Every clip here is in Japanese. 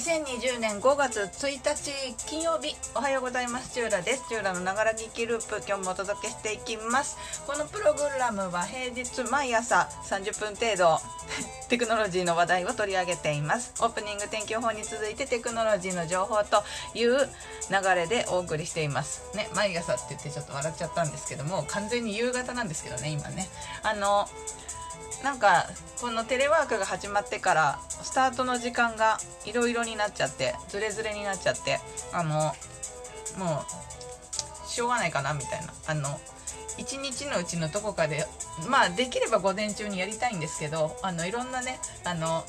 2020年5月1日金曜日おはようございます。チューラです。チューラのながら聞きループ今日もお届けしていきます。このプログラムは平日毎朝30分程度 テクノロジーの話題を取り上げています。オープニング天気予報に続いてテクノロジーの情報という流れでお送りしています。ね毎朝って言ってちょっと笑っちゃったんですけども完全に夕方なんですけどね今ね。あのなんかこのテレワークが始まってからスタートの時間がいろいろになっちゃってズレズレになっちゃってあのもうしょうがないかなみたいな。あの一日のうちのどこかでまあできれば午前中にやりたいんですけどあのいろんなねあの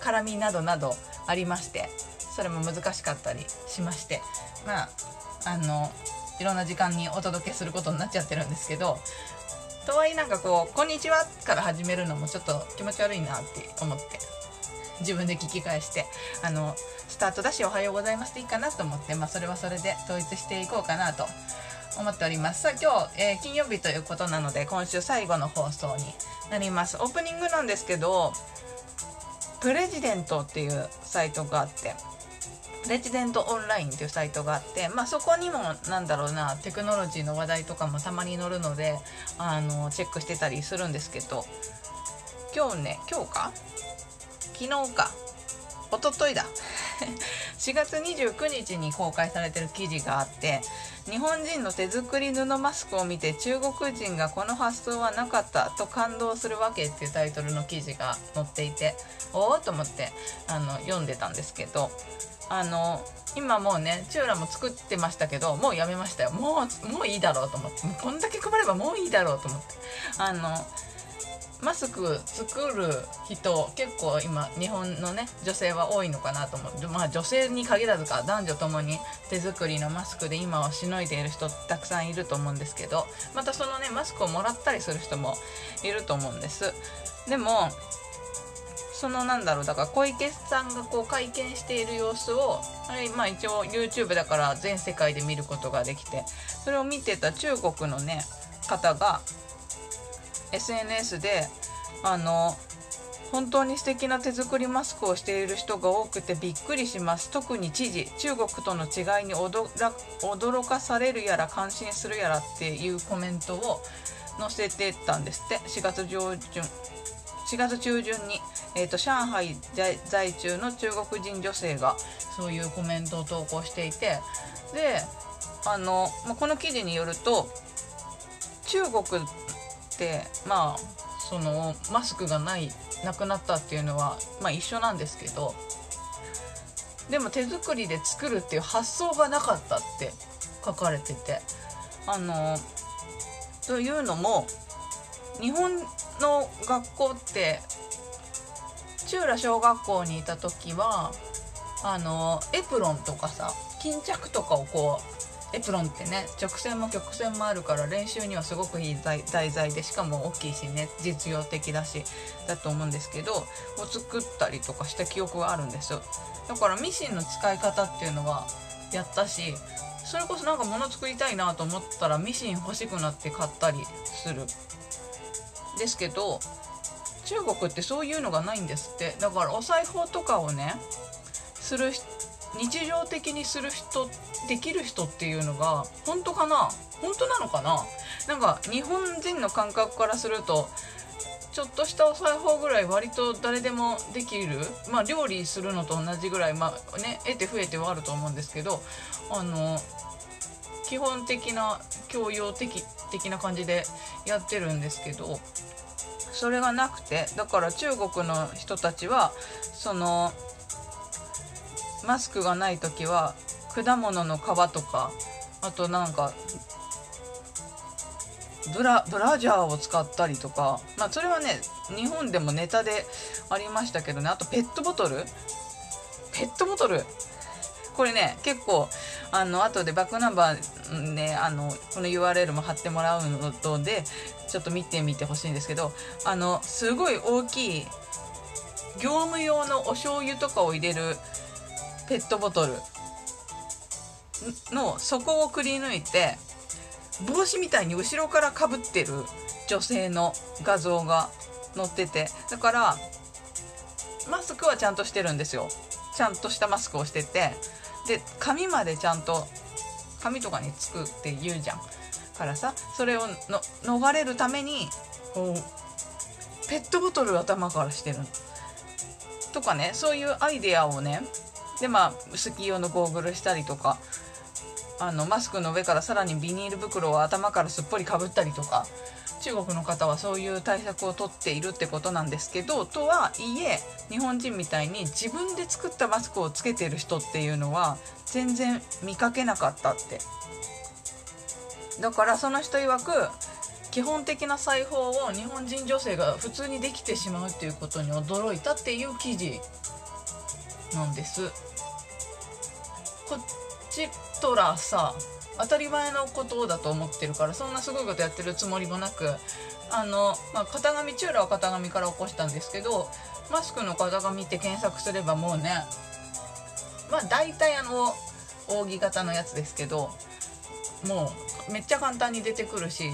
絡みなどなどありましてそれも難しかったりしましてまああのいろんな時間にお届けすることになっちゃってるんですけどとはいえなんかこう「こんにちは」から始めるのもちょっと気持ち悪いなって思って自分で聞き返してあのスタートだし「おはようございます」でいいかなと思って、まあ、それはそれで統一していこうかなと思っております。さあ今日、えー、金曜日ということなので今週最後の放送になります。オープニングなんですけどプレジデントっていうサイトがあってレジデントオンラインっていうサイトがあって、まあ、そこにもなんだろうなテクノロジーの話題とかもたまに載るのであのチェックしてたりするんですけど今日ね今日か？昨日か。一昨日だ。4月29日に公開されてる記事があって日本人の手作り布マスクを見て中国人がこの発想はなかったと感動するわけっていうタイトルの記事が載っていておおと思ってあの読んでたんですけどあの今もうねチューラも作ってましたけどもうやめましたよ。もうもういいだろうと思って。こんだけ配ればもういいだろうと思って。あのマスク作る人結構今日本のね女性は多いのかなと思う。まあ女性に限らずか。男女ともに手作りのマスクで今はしのいでいる人たくさんいると思うんですけどまたそのねマスクをもらったりする人もいると思うんです。でもそのなんだろうだから小池さんがこう会見している様子をあれまあ一応 YouTube だから全世界で見ることができてそれを見てた中国のね方が SNS であの本当に素敵な手作りマスクをしている人が多くてびっくりします。特に知事中国との違いに驚かされるやら感心するやらっていうコメントを載せてたんですって。4月上旬4月中旬に、えーと、上海在中の中国人女性がそういうコメントを投稿していてであの、まあ、この記事によると中国ってまあそのマスクがないなくなったっていうのは、まあ、一緒なんですけどでも手作りで作るっていう発想がなかったって書かれててあのというのも日本の学校って中羅小学校にいた時はあのエプロンとかさ巾着とかをこうエプロンってね直線も曲線もあるから練習にはすごくいい題材でしかも大きいしね実用的だしだと思うんですけどを作ったりとかした記憶があるんですだからミシンの使い方っていうのはやったしそれこそなんか物作りたいなと思ったらミシン欲しくなって買ったりする。ですけど中国ってそういうのがないんですって。だからお裁縫とかをねする日常的にする人できる人っていうのが本当かな？本当なのかな？なんか日本人の感覚からするとちょっとしたお裁縫ぐらい割と誰でもできる。まあ料理するのと同じぐらいまあね得て増えてはあると思うんですけどあの基本的な教養的的な感じでやってるんですけどそれがなくてだから中国の人たちはそのマスクがない時は果物の皮とかあとなんかブラブラジャーを使ったりとかまあそれはね日本でもネタでありましたけどねあとペットボトル？ペットボトル？これね結構あの後でバックナンバーねあのこの URL も貼ってもらうのでちょっと見てみてほしいんですけどあのすごい大きい業務用のお醤油とかを入れるペットボトル。の底をくり抜いて帽子みたいに後ろからかぶってる女性の画像が載っててだからマスクはちゃんとしてるんですよ。ちゃんとしたマスクをしててで髪までちゃんと紙とかにつくって言うじゃん。からさそれをの逃れるためにこうペットボトル頭からしてるの。とかねそういうアイデアをねでまあスキー用のゴーグルしたりとかあのマスクの上からさらにビニール袋を頭からすっぽりかぶったりとか中国の方はそういう対策をとっているってことなんですけどとはいえ日本人みたいに自分で作ったマスクをつけてる人っていうのは全然見かけなかったって。だからその人曰く基本的な裁縫を日本人女性が普通にできてしまうっていうことに驚いたっていう記事なんです。こっちとらさ当たり前のことだと思ってるからそんなすごいことやってるつもりもなくあの、まあ、型紙チューラは型紙から起こしたんですけどマスクの型紙って検索すればもうねまあ大体あの扇形のやつですけどもうめっちゃ簡単に出てくるし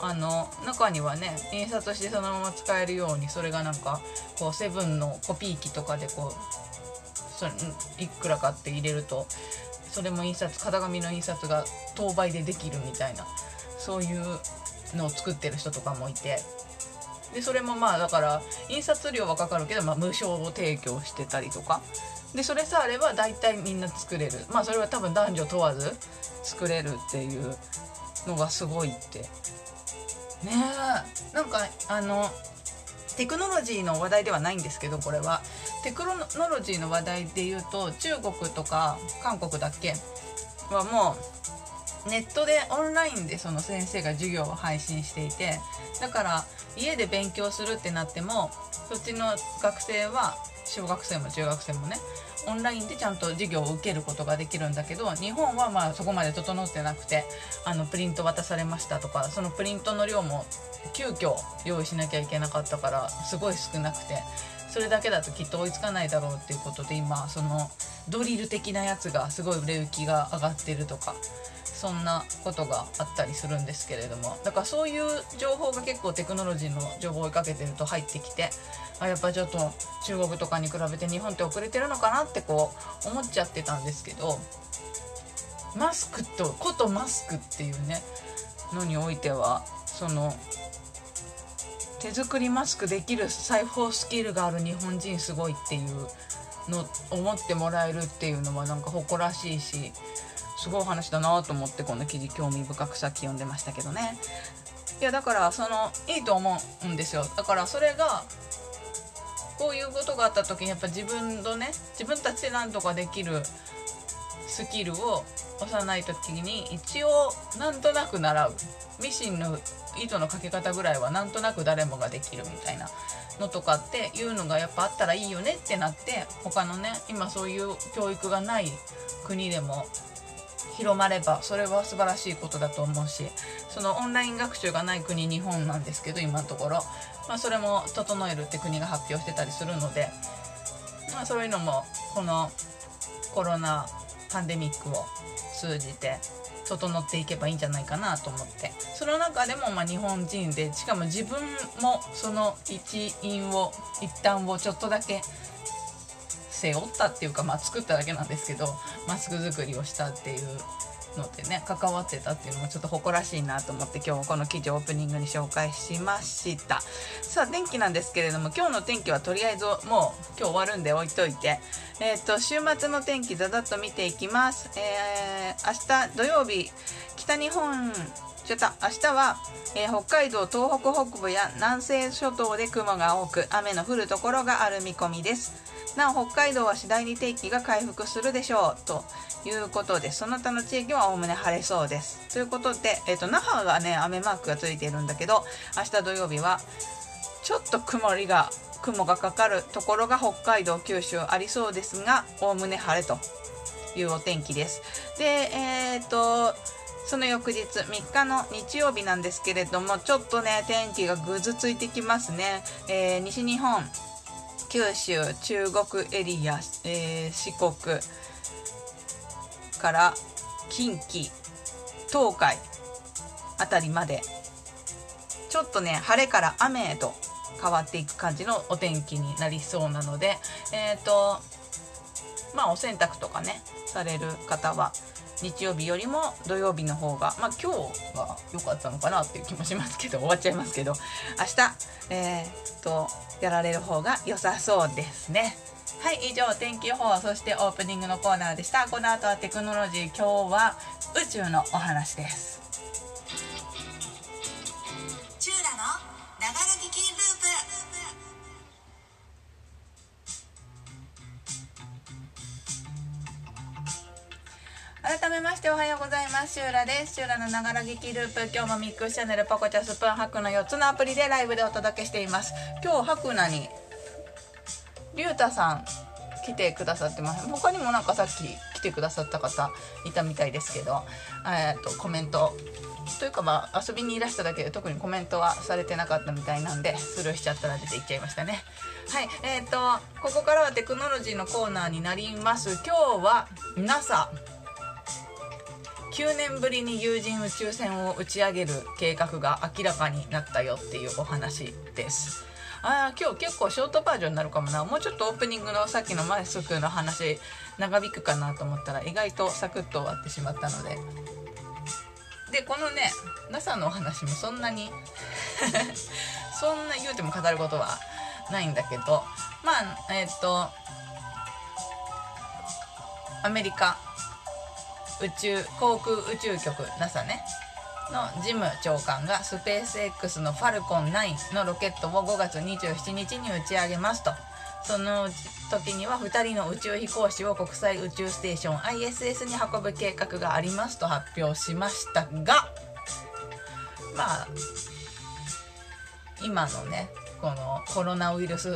あの中にはね印刷してそのまま使えるようにそれがなんかこうセブンのコピー機とかでこうそれいくらかって入れるとそれも印刷型紙の印刷が当倍でできるみたいなそういうのを作ってる人とかもいて。でそれもまあだから印刷料はかかるけど、まあ、無償を提供してたりとか。でそれさえあれば大体みんな作れる。まあそれは多分男女問わず作れるっていうのがすごいって。ねえ。なんかあのテクノロジーの話題ではないんですけどこれは。テクノロジーの話題で言うと中国とか韓国だっけはもうネットでオンラインでその先生が授業を配信していてだから家で勉強するってなってもそっちの学生は小学生も中学生もねオンラインでちゃんと授業を受けることができるんだけど日本はまあそこまで整ってなくてあのプリント渡されましたとかそのプリントの量も急遽用意しなきゃいけなかったからすごい少なくて。それだけだときっと追いつかないだろうっていうことで今そのドリル的なやつがすごい売れ行きが上がってるとかそんなことがあったりするんですけれども。だからそういう情報が結構テクノロジーの情報を追いかけてると入ってきてあやっぱちょっと中国とかに比べて日本って遅れてるのかなってこう思っちゃってたんですけどマスクとことマスクっていうねのにおいてはその手作りマスクできる裁縫スキルがある日本人すごいっていうの思ってもらえるっていうのはなんか誇らしいしすごい話だなと思ってこの記事興味深くさっき読んでましたけどね。いやだからそのいいと思うんですよ。だからそれがこういうことがあった時にやっぱ自分のね自分たちで何とかできるスキルを幼い時に一応なんとなく習う。ミシンの糸のかけ方ぐらいはなんとなく誰もができるみたいなのとかっていうのがやっぱあったらいいよねってなって他のね今そういう教育がない国でも広まればそれは素晴らしいことだと思うしそのオンライン学習がない国日本なんですけど今のところ、まあ、それも整えるって国が発表してたりするので、まあ、そういうのもこのコロナパンデミックを通じて整っていけばいいんじゃないかなと思って。その中でもま日本人でしかも自分もその一員を一端をちょっとだけ背負ったっていうか、まあ、作っただけなんですけどマスク作りをしたっていうのでね関わってたっていうのもちょっと誇らしいなと思って今日もこの記事をオープニングに紹介しました。さあ天気なんですけれども今日の天気はとりあえずもう今日終わるんで置いといてえっ、ー、と週末の天気ざざっと見ていきます。えー、明日土曜日北日本明日は、えー、北海道東北北部や南西諸島で雲が多く雨の降るところがある見込みです。なお北海道は次第に天気が回復するでしょうということでその他の地域はおおむね晴れそうです。ということで、えーと、那覇がね雨マークがついているんだけど明日土曜日はちょっと曇りが雲がかかるところが北海道九州ありそうですがおおむね晴れというお天気です。でえっ、ー、とその翌日3日の日曜日なんですけれどもちょっとね天気がぐずついてきますね、えー、西日本九州中国エリア、えー、四国から近畿東海あたりまでちょっとね晴れから雨へと変わっていく感じのお天気になりそうなのでえっ、ー、とまあお洗濯とかねされる方は日曜日よりも土曜日の方がまあ今日が良かったのかなっていう気もしますけど終わっちゃいますけど明日えー、っとやられる方が良さそうですね。はい以上天気予報そしてオープニングのコーナーでした。この後はテクノロジー今日は宇宙のお話です。チューラの改めましておはようございます。シューラです。シューラのながら聞きループ今日もミックスチャンネルポコチャスプーンハクの4つのアプリでライブでお届けしています。今日ハクナにりゅうたさん来てくださってます。他にもなんかさっき来てくださった方いたみたいですけどえー、とコメント。というかまあ遊びにいらしただけで特にコメントはされてなかったみたいなんでスルーしちゃったら出ていっちゃいましたね。はいえー、とここからはテクノロジーのコーナーになります。今日は NASA 9年ぶりに有人宇宙船を打ち上げる計画が明らかになったよっていうお話です。あ今日結構ショートバージョンになるかもな。もうちょっとオープニングのさっきのマイスクの話長引くかなと思ったら意外とサクッと終わってしまったので。でこのね NASA のお話もそんなに そんな言うても語ることはないんだけどまあえっ、とアメリカ宇宙航空宇宙局 NASA ねのジム長官がスペース X のファルコン9のロケットを5月27日に打ち上げますと。その時には2人の宇宙飛行士を国際宇宙ステーション ISS に運ぶ計画がありますと発表しましたがまあ今のねこのコロナウイルス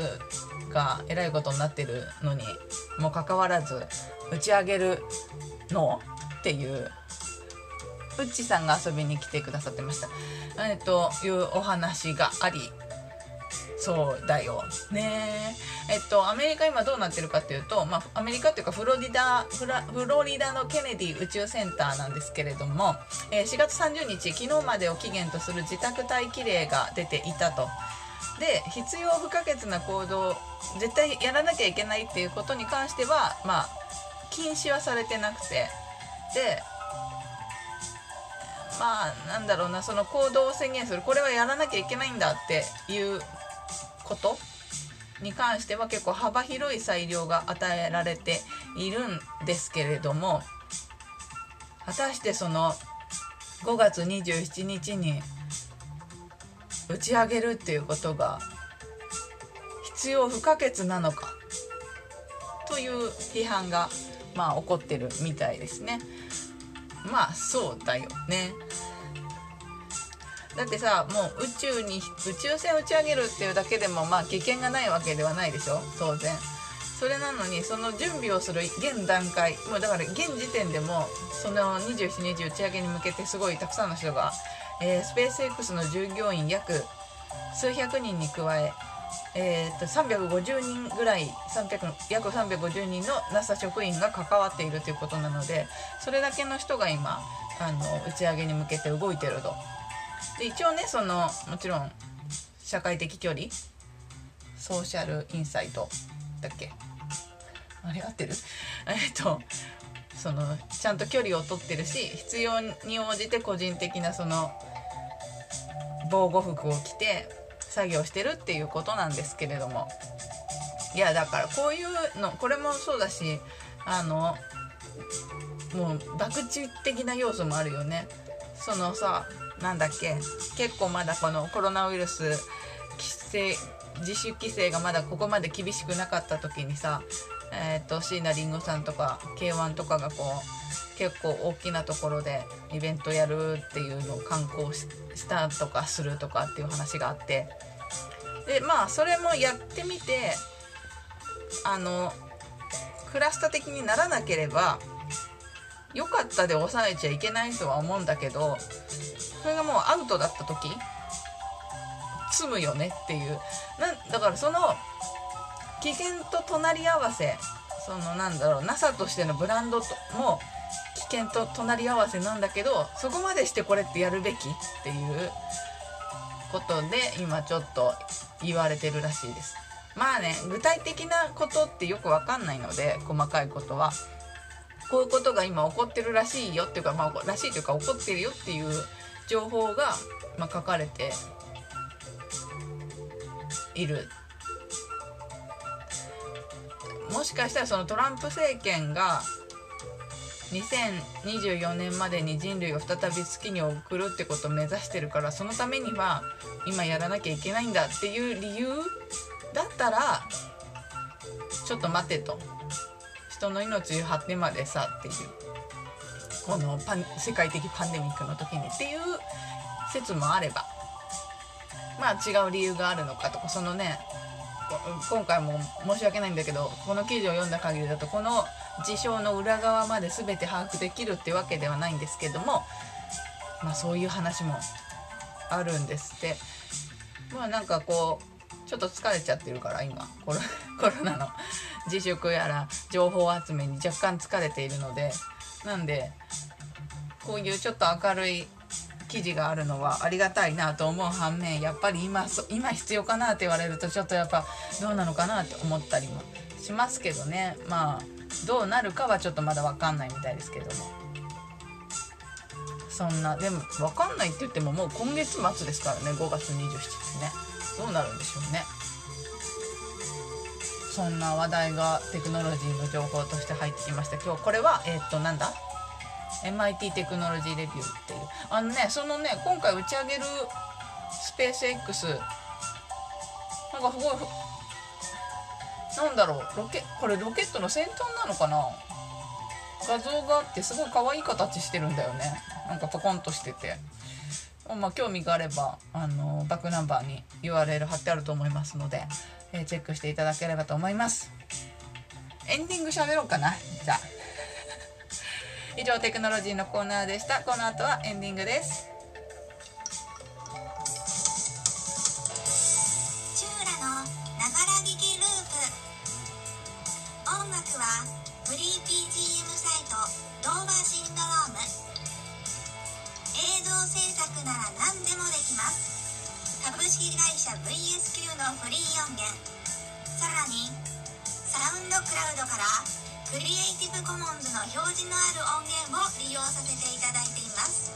がえらいことになってるのにもかかわらず打ち上げるのをっていううっちさんが遊びに来てくださってました。えっというお話がありそうだよね。えっとアメリカ今どうなってるかっていうと、まあ、アメリカっていうかフロリダフロリダのケネディ宇宙センターなんですけれども、え、4月30日昨日までを期限とする自宅待機令が出ていたと。で必要不可欠な行動絶対やらなきゃいけないっていうことに関してはまあ禁止はされてなくて。でまあなんだろうなその行動を宣言する。これはやらなきゃいけないんだっていうこと？に関しては結構幅広い裁量が与えられているんですけれども果たしてその5月27日に打ち上げるっていうことが必要不可欠なのか？という批判がまあ起こってるみたいですね。まあそうだよね。だってさもう宇宙に宇宙船打ち上げるっていうだけでもまあ危険がないわけではないでしょ？当然それなのにその準備をする現段階もうだから現時点でもその27日打ち上げに向けてすごいたくさんの人が、えー、スペース X の従業員約数百人に加ええーと、350人ぐらい300約350人の NASA 職員が関わっているということなのでそれだけの人が今あの打ち上げに向けて動いてると。で一応ねそのもちろん社会的距離ソーシャルインサイトだっけ？あれ合ってる？えっとそのちゃんと距離を取ってるし必要に応じて個人的なその防護服を着て作業してるっていうことなんですけれども。いやだからこういうのこれもそうだしあのもう博打的な要素もあるよね。そのさなんだっけ結構まだこのコロナウイルス規制自主規制がまだここまで厳しくなかった時にさえ、ー、と椎名林檎さんとか K1 とかがこう結構大きなところでイベントやるっていうのを観光したとかするとかっていう話があって。でまあそれもやってみてあのクラスター的にならなければ良かったで抑えちゃいけないとは思うんだけどそれがもうアウトだった時積むよねっていう。なだからその危険と隣り合わせそのなんだろう NASA としてのブランドとも危険と隣り合わせなんだけどそこまでしてこれってやるべきっていうことで今ちょっと言われてるらしいです。まあね具体的なことってよく分かんないので細かいことは。こういうことが今起こってるらしいよっていうかまあらしいというか起こってるよっていう情報が、まあ、書かれているもしかしたらそのトランプ政権が2024年までに人類を再び月に送るってことを目指してるからそのためには今やらなきゃいけないんだっていう理由だったらちょっと待てと。人の命を張ってまでさっていう。このパン世界的パンデミックの時にっていう説もあれば。まあ違う理由があるのかとかそのね今回も申し訳ないんだけどこの記事を読んだ限りだとこの事象の裏側まで全て把握できるってわけではないんですけどもまあそういう話もあるんですって。まあなんかこうちょっと疲れちゃってるから今。コロ コロナの自粛やら情報集めに若干疲れているので。なんでこういうちょっと明るい記事があるのはありがたいなと思う反面やっぱり今今必要かなって言われるとちょっとやっぱどうなのかなって思ったりもしますけどねまあどうなるかはちょっとまだ分かんないみたいですけども。そんなでも分かんないって言ってももう今月末ですからね。5月27日ね。どうなるんでしょうね。そんな話題がテクノロジーの情報として入ってきました。今日これはえー、っとなんだ？MIT テクノロジーレビューっていう。あのねそのね今回打ち上げるスペース X なんかすごいなんだろうロケこれロケットの先端なのかな？画像があってすごい可愛い形してるんだよね。なんかポコンとしてて。まあ興味があればあのバックナンバーに URL 貼ってあると思いますので、えー、チェックしていただければと思います。エンディング喋ろうかな。じゃあ。以上テクノロジーのコーナーでした。この後はエンディングです。チューラのながら聞きループ。音楽はフリー BGM サイトドーバーシンドローム。映像制作なら何でもできます。株式会社 VSQ のフリー音源。さらにサウンドクラウドからクリエイティブコモンズの表示のある音源を利用させていただいています。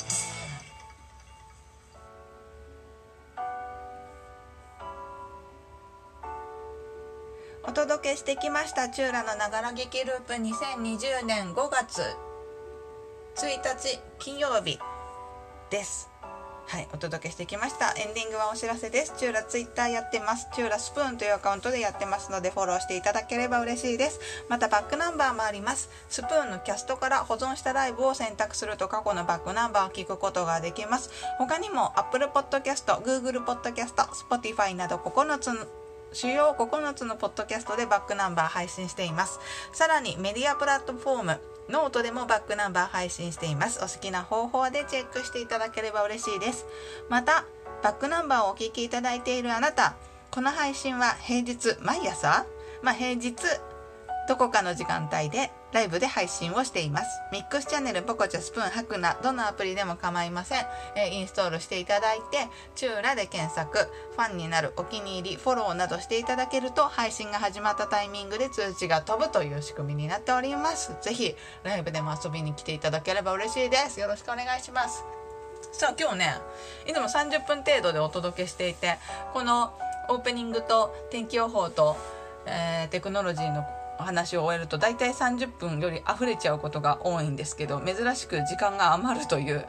お届けしてきましたチューラのながら劇ループ2020年5月1日金曜日です。はいお届けしてきました。エンディングはお知らせです。チューラツイッターやってます。チューラスプーンというアカウントでやってますのでフォローしていただければ嬉しいです。またバックナンバーもあります。スプーンのキャストから保存したライブを選択すると過去のバックナンバーを聞くことができます。他にも Apple Podcast、Google Podcast、Spotify など9つの主要9つのポッドキャストでバックナンバー配信しています。さらにメディアプラットフォームノートでもバックナンバー配信しています。お好きな方法でチェックしていただければ嬉しいです。またバックナンバーをお聴きいただいているあなたこの配信は平日毎朝まあ平日どこかの時間帯でライブで配信をしています。ミックスチャンネル、ポコチャ、スプーン、ハクナ、どのアプリでも構いません。えインストールしていただいて、チューラで検索、ファンになる、お気に入り、フォローなどしていただけると、配信が始まったタイミングで通知が飛ぶという仕組みになっております。ぜひ、ライブでも遊びに来ていただければ嬉しいです。よろしくお願いします。さあ今日ねいつも30分程度でお届けしていてこのオープニングと天気予報と、えーテクノロジーのお話を終えると大体30分より溢れちゃうことが多いんですけど珍しく時間が余るという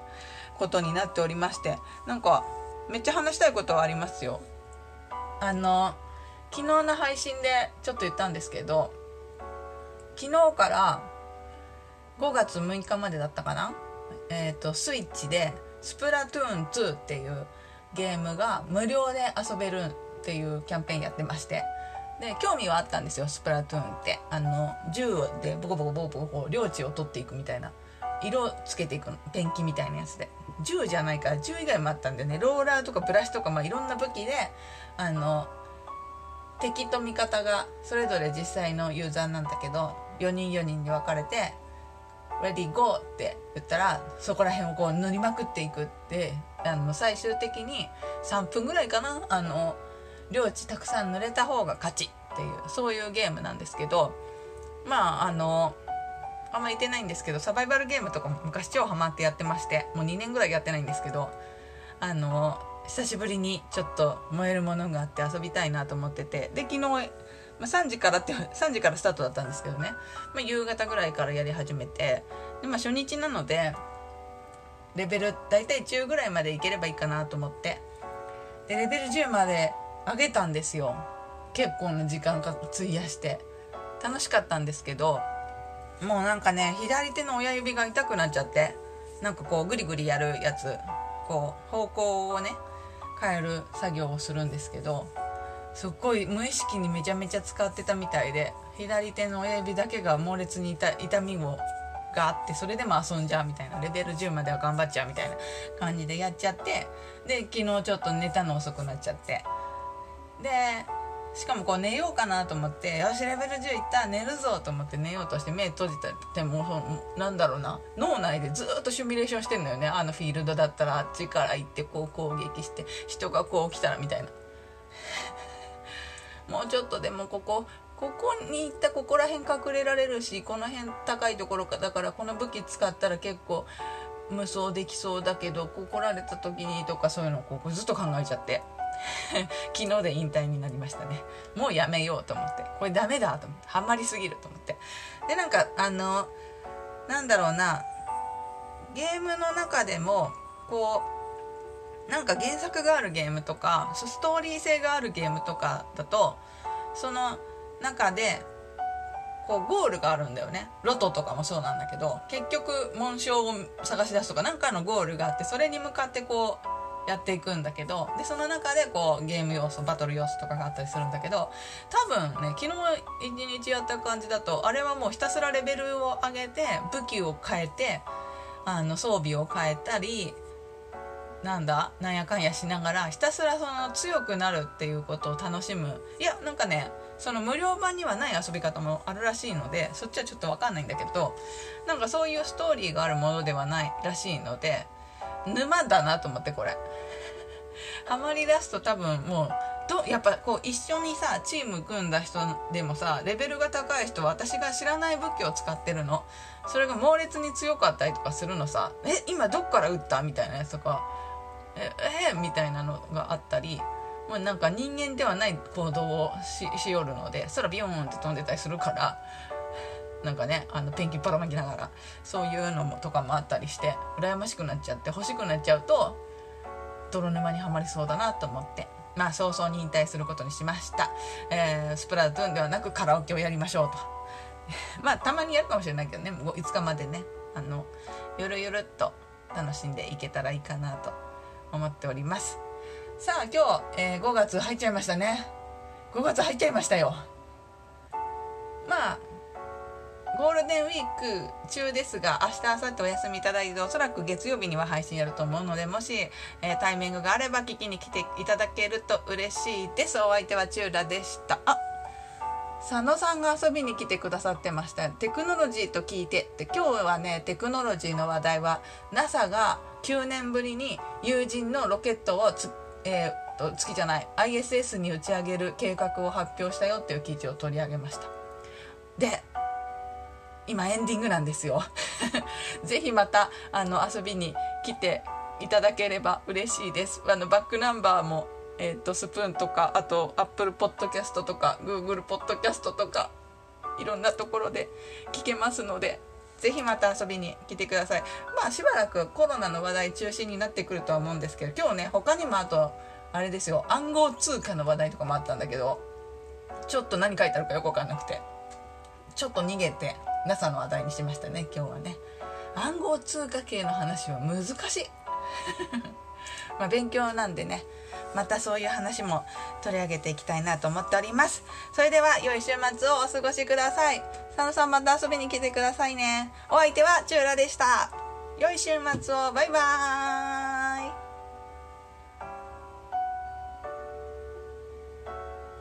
ことになっておりましてなんかめっちゃ話したいことはありますよ。あの昨日の配信でちょっと言ったんですけど昨日から5月6日までだったかな？えっ、とスイッチで「スプラトゥーン2」っていうゲームが無料で遊べるっていうキャンペーンやってましてで興味はあったんですよスプラトゥーンって。あの銃でボコボコボコボコ領地を取っていくみたいな。色つけていくペンキみたいなやつで。銃じゃないから銃以外もあったんでね。ローラーとかブラシとか、まあ、いろんな武器であの敵と味方がそれぞれ実際のユーザーなんだけど4人4人に分かれて「レディーゴー」って言ったらそこら辺をこう塗りまくっていくってあの最終的に3分ぐらいかなあの領地たくさん塗れた方が勝ちっていうそういうゲームなんですけどまああのあんまり言ってないんですけどサバイバルゲームとかも昔超ハマってやってましてもう2年ぐらいやってないんですけどあの久しぶりにちょっと燃えるものがあって遊びたいなと思っててで昨日、まあ、3時からって3時からスタートだったんですけどね、まあ、夕方ぐらいからやり始めてで、まあ、初日なのでレベル大体10ぐらいまでいければいいかなと思ってでレベル10まで上げたんですよ。結構な時間か費やして。楽しかったんですけどもうなんかね左手の親指が痛くなっちゃってなんかこうグリグリやるやつこう方向をね変える作業をするんですけどすっごい無意識にめちゃめちゃ使ってたみたいで左手の親指だけが猛烈に痛痛みをがあってそれでも遊んじゃうみたいなレベル10までは頑張っちゃうみたいな感じでやっちゃってで昨日ちょっと寝たの遅くなっちゃって。でしかもこう寝ようかなと思ってよしレベル10いった寝るぞと思って寝ようとして目閉じてもなんだろうな。脳内でずっとシミュレーションしてんのよね。あのフィールドだったらあっちから行ってこう攻撃して人がこう来たらみたいな。もうちょっとでもここここに行ったここら辺隠れられるしこの辺高いところかだからこの武器使ったら結構無双できそうだけどここられた時にとかそういうのをこうずっと考えちゃって。昨日で引退になりましたね。もうやめようと思って。これダメだと思って。ハマりすぎると思って。でなんかあのなんだろうな。ゲームの中でもこうなんか原作があるゲームとかストーリー性があるゲームとかだとその中でこうゴールがあるんだよね。ロトとかもそうなんだけど結局紋章を探し出すとか何かのゴールがあってそれに向かってこうやっていくんだけどでその中でこうゲーム要素バトル要素とかがあったりするんだけど多分ね昨日一日やった感じだとあれはもうひたすらレベルを上げて武器を変えてあの装備を変えたりなんだなんやかんやしながらひたすらその強くなるっていうことを楽しむ。いやなんかねその無料版にはない遊び方もあるらしいのでそっちはちょっと分かんないんだけどなんかそういうストーリーがあるものではないらしいので沼だなと思ってこれ。ハマりだすと多分もうどやっぱこう一緒にさチーム組んだ人でもさレベルが高い人は私が知らない武器を使ってるの。それが猛烈に強かったりとかするのさ。え今どっから撃ったみたいなやつとか。ええみたいなのがあったり。もうなんか人間ではない行動をししよるので空ビヨーンって飛んでたりするから。なんかねあのペンキばらまきながらそういうのもとかもあったりして羨ましくなっちゃって欲しくなっちゃうと泥沼にはまりそうだなと思ってまあ早々に引退することにしました、えー、スプラトゥーンではなくカラオケをやりましょうと。まあたまにやるかもしれないけどね5日までねあのゆるゆるっと楽しんでいけたらいいかなと思っております。さあ今日、えー、5月入っちゃいましたね。5月入っちゃいましたよ。まあゴールデンウィーク中ですが明日明後日お休みいただいておそらく月曜日には配信やると思うのでもし、えー、タイミングがあれば聞きに来ていただけると嬉しいです。お相手はチューラでした。あ佐野さんが遊びに来てくださってました。テクノロジーと聞いて。って今日はねテクノロジーの話題は NASA が9年ぶりに有人のロケットをつ、えー、と月じゃない ISS に打ち上げる計画を発表したよっていう記事を取り上げました。で今エンディングなんですよ。ぜひまたあの遊びに来ていただければ嬉しいです。あのバックナンバーもえーと、スプーンとかあとアップルポッドキャストとかグーグルポッドキャストとかいろんなところで聞けますのでぜひまた遊びに来てください。まあしばらくコロナの話題中心になってくるとは思うんですけど今日ね他にもあとあれですよ。暗号通貨の話題とかもあったんだけどちょっと何書いてあるかよく分かんなくて。ちょっと逃げて NASA の話題にしましたね今日はね。暗号通貨系の話は難しい。まあ勉強なんでねまたそういう話も取り上げていきたいなと思っております。それでは良い週末をお過ごしください。佐野さんまた遊びに来てくださいね。お相手はチューラでした。良い週末を。バイバーイ。